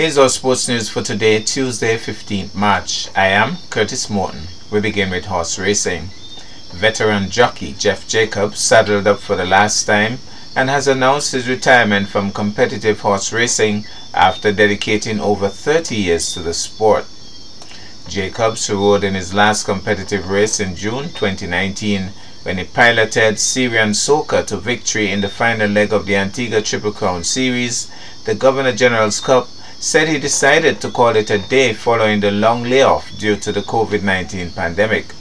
Here's our sports news for today, Tuesday, 15th March. I am Curtis Morton. We begin with horse racing. Veteran jockey Jeff Jacobs saddled up for the last time and has announced his retirement from competitive horse racing after dedicating over 30 years to the sport. Jacobs, who rode in his last competitive race in June 2019 when he piloted Syrian Soca to victory in the final leg of the Antigua Triple Crown Series, the Governor General's Cup, said he decided to call it a day following the long layoff due to the COVID-19 pandemic.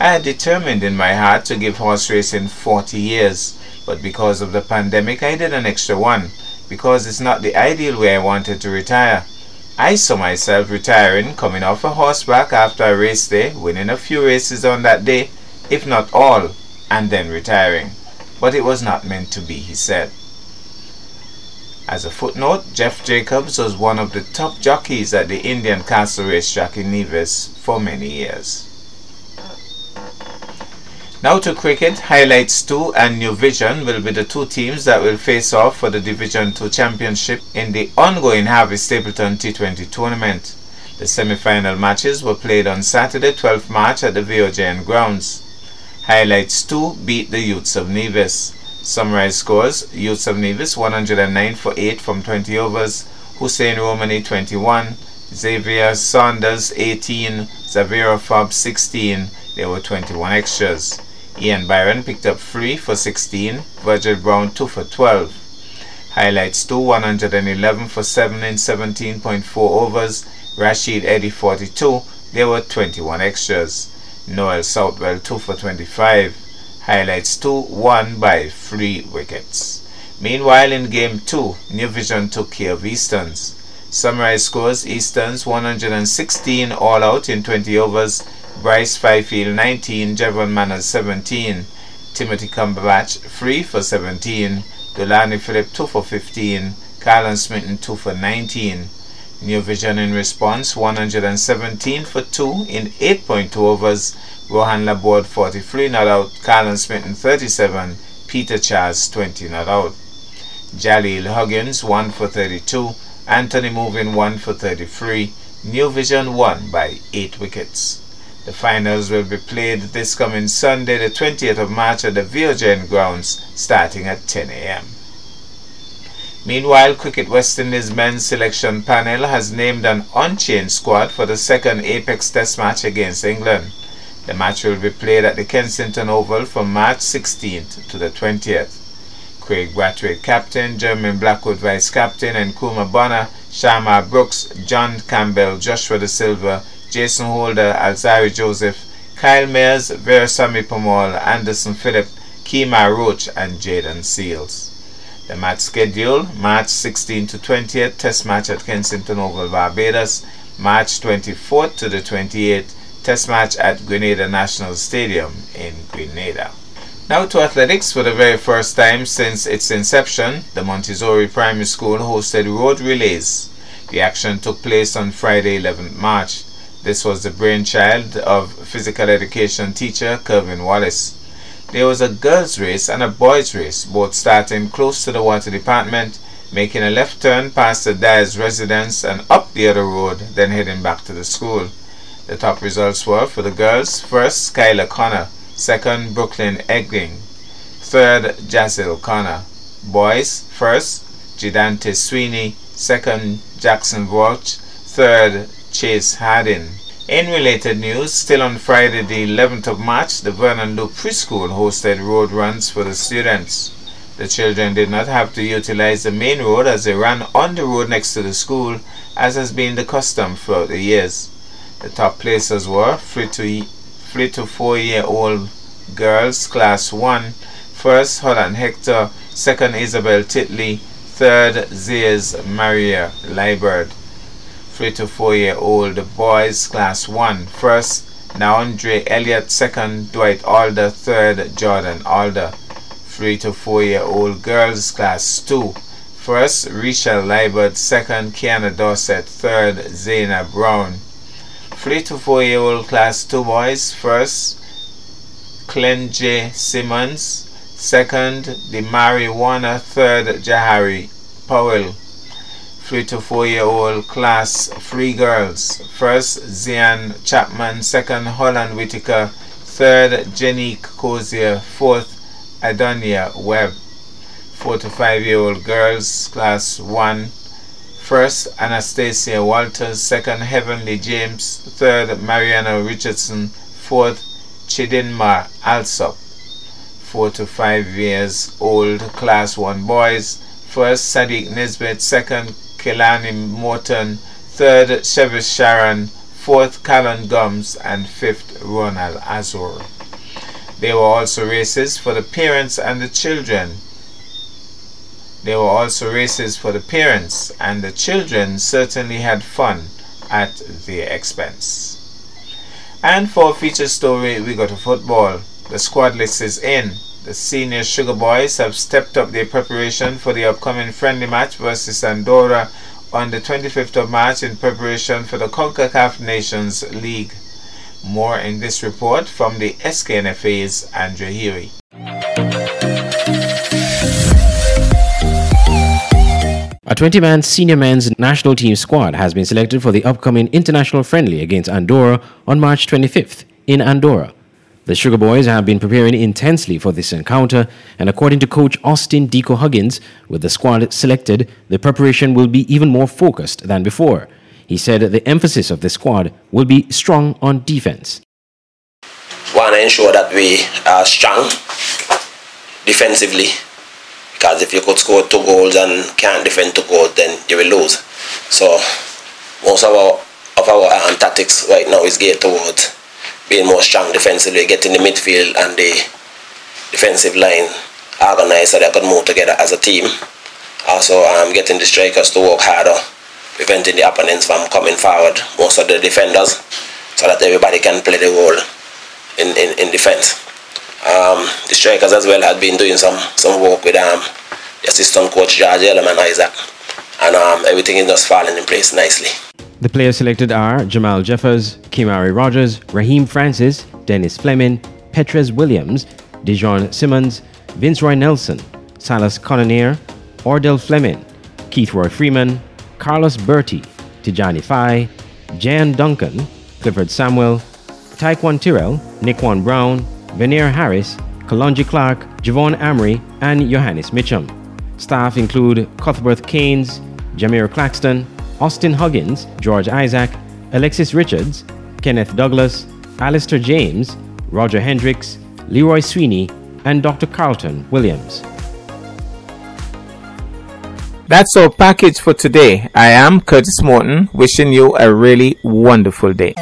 I had determined in my heart to give horse racing 40 years, but because of the pandemic I did an extra one, because it's not the ideal way I wanted to retire. I saw myself retiring, coming off a horseback after a race day, winning a few races on that day, if not all, and then retiring. But it was not meant to be, he said. As a footnote, Jeff Jacobs was one of the top jockeys at the Indian Castle Racetrack in Nevis for many years. Now to cricket, Highlights 2 and New Vision will be the two teams that will face off for the Division 2 Championship in the ongoing Harvey Stapleton T20 tournament. The semi-final matches were played on Saturday 12th March at the VOJN grounds. Highlights 2 beat the Youths of Nevis. Summary scores. Youths of Nevis 109 for 8 from 20 overs, Hussein Romani 21, Xavier Saunders 18, Xavier Fobb 16, there were 21 extras. Ian Byron picked up 3 for 16, Virgil Brown 2 for 12. Highlights 2 111 for 7 in 17.4 overs, Rashid Eddy 42, there were 21 extras. Noel Southwell 2 for 25 highlights 2 won by 3 wickets. Meanwhile, in Game 2, New Vision took care of Easterns. Summary scores Easterns 116 all out in 20 overs, Bryce Fifield 19, Jevon Manners 17, Timothy Cumberbatch 3 for 17, Delani Phillip 2 for 15, Carlon Smitten 2 for 19. New Vision in response 117 for 2 in 8.2 overs, Rohan Laborde 43 not out, Carlon Smitten 37, Peter Charles 20 not out. Jaleel Huggins 1 for 32, Anthony Moving 1 for 33, New Vision 1 by 8 wickets. The finals will be played this coming Sunday the 20th of March at the VOJN grounds starting at 10 a.m. Meanwhile, Cricket West Indies men's selection panel has named an unchanged squad for the second Apex Test match against England. The match will be played at the Kensington Oval from March 16th to the 20th. Kraigg Brathwaite captain, Jermaine Blackwood vice captain, and Nkrumah Bonner, Shamarh Brooks, John Campbell, Joshua Da Silva, Jason Holder, Alzarri Joseph, Kyle Mayers, Veerasammy Permaul, Anderson Phillip, Kemar Roach, and Jayden Seales. The match schedule March 16 to 20th, Test match at Kensington Oval, Barbados, March 24th to the 28th, Test match at Grenada National Stadium in Grenada. Now to athletics. For the very first time since its inception, the Montessori Primary School hosted road relays. The action took place on Friday 11th March. This was the brainchild of physical education teacher Kervin Wallace. There was a girls' race and a boys' race, both starting close to the water department, making a left turn past the Dyer's residence and up the other road, then heading back to the school. The top results were for the girls, first Skylar Connor, second Brooklyn Egling, third Jazil Connor. Boys, first Jidante Sweeney, second Jackson Walsh, third Chase Hardin. In related news, still on Friday the 11th of March, the Vernon Loop Preschool hosted road runs for the students. The children did not have to utilize the main road as they ran on the road next to the school, as has been the custom throughout the years. The top places were three to, three to four year old girls, class 1, first Holland Hector, second Isabel Titley, third Zayas Maria Liebert. Three to four year old boys, class 1, first Naundre Elliott, second Dwight Alder, third Jordan Alder. Three to four year old girls, class 2, first Rachel Liebert, second Kiana Dorset, third Zayna Brown. 3 to 4 year old class 2 boys first Clen J. Simmons second the Marijuana third Jahari Powell 3 to 4 year old class 3 girls. First, Zian Chapman. Second, Holland Whitaker. Third, Jenique Cozier. Fourth, Adonia Webb. 4 to 5 year old girls, class 1. First, Anastasia Walters. Second, Heavenly James. Third, Mariana Richardson. Fourth, Chidinma Alsop. 4 to 5 years old, class 1 boys. First, Sadiq Nisbet. Second, Kelani Morton, third Chevis Sharon, fourth Callan Gums, and fifth Ronald Azor. There were also races for the parents and the children. There were also races for the parents, and the children certainly had fun at their expense. And for a feature story, we go to football. The squad list is in. The senior Sugar Boys have stepped up their preparation for the upcoming friendly match versus Andorra on the 25th of March in preparation for the CONCACAF Nations League. More in this report from the SKNFA's Andrew Heary. 20 man senior men's national team squad has been selected for the upcoming international friendly against Andorra on March 25th in Andorra. The Sugar Boys have been preparing intensely for this encounter, and according to coach Austin Deco Huggins, with the squad selected, the preparation will be even more focused than before. He said the emphasis of the squad will be strong on defense. We want to ensure that we are strong defensively, because if you could score two goals and can't defend two goals, then you will lose. So most of our of our um, tactics right now is geared towards being more strong defensively, getting the midfield and the defensive line organized so they can move together as a team. Also, um, getting the strikers to work harder, preventing the opponents from coming forward, most of the defenders, so that everybody can play the role in, in, in defense. Um, the strikers as well have been doing some, some work with um, the assistant coach George Ellerman Isaac, and um, everything is just falling in place nicely. The players selected are Jamal Jeffers, Kimari Rogers, Raheem Francis, Dennis Fleming, Petrez Williams, Dijon Simmons, Vinceroy Nelson, Silas Connonier, Ordell Fleming, Keithroy Freeman, Carlos Bertie, Tijani Fai, Jan Duncan, Clifford Samuel, Taekwon Tyrrell, Nickwan Brown, Veneer Harris, Kalonji Clark, Javon Amory, and Johannes Mitchum. Staff include Cuthbert Keynes, Jamir Claxton, Austin Huggins, George Isaac, Alexis Richards, Kenneth Douglas, Alistair James, Roger Hendricks, Leroy Sweeney, and Dr. Carlton Williams. That's our package for today. I am Curtis Morton, wishing you a really wonderful day.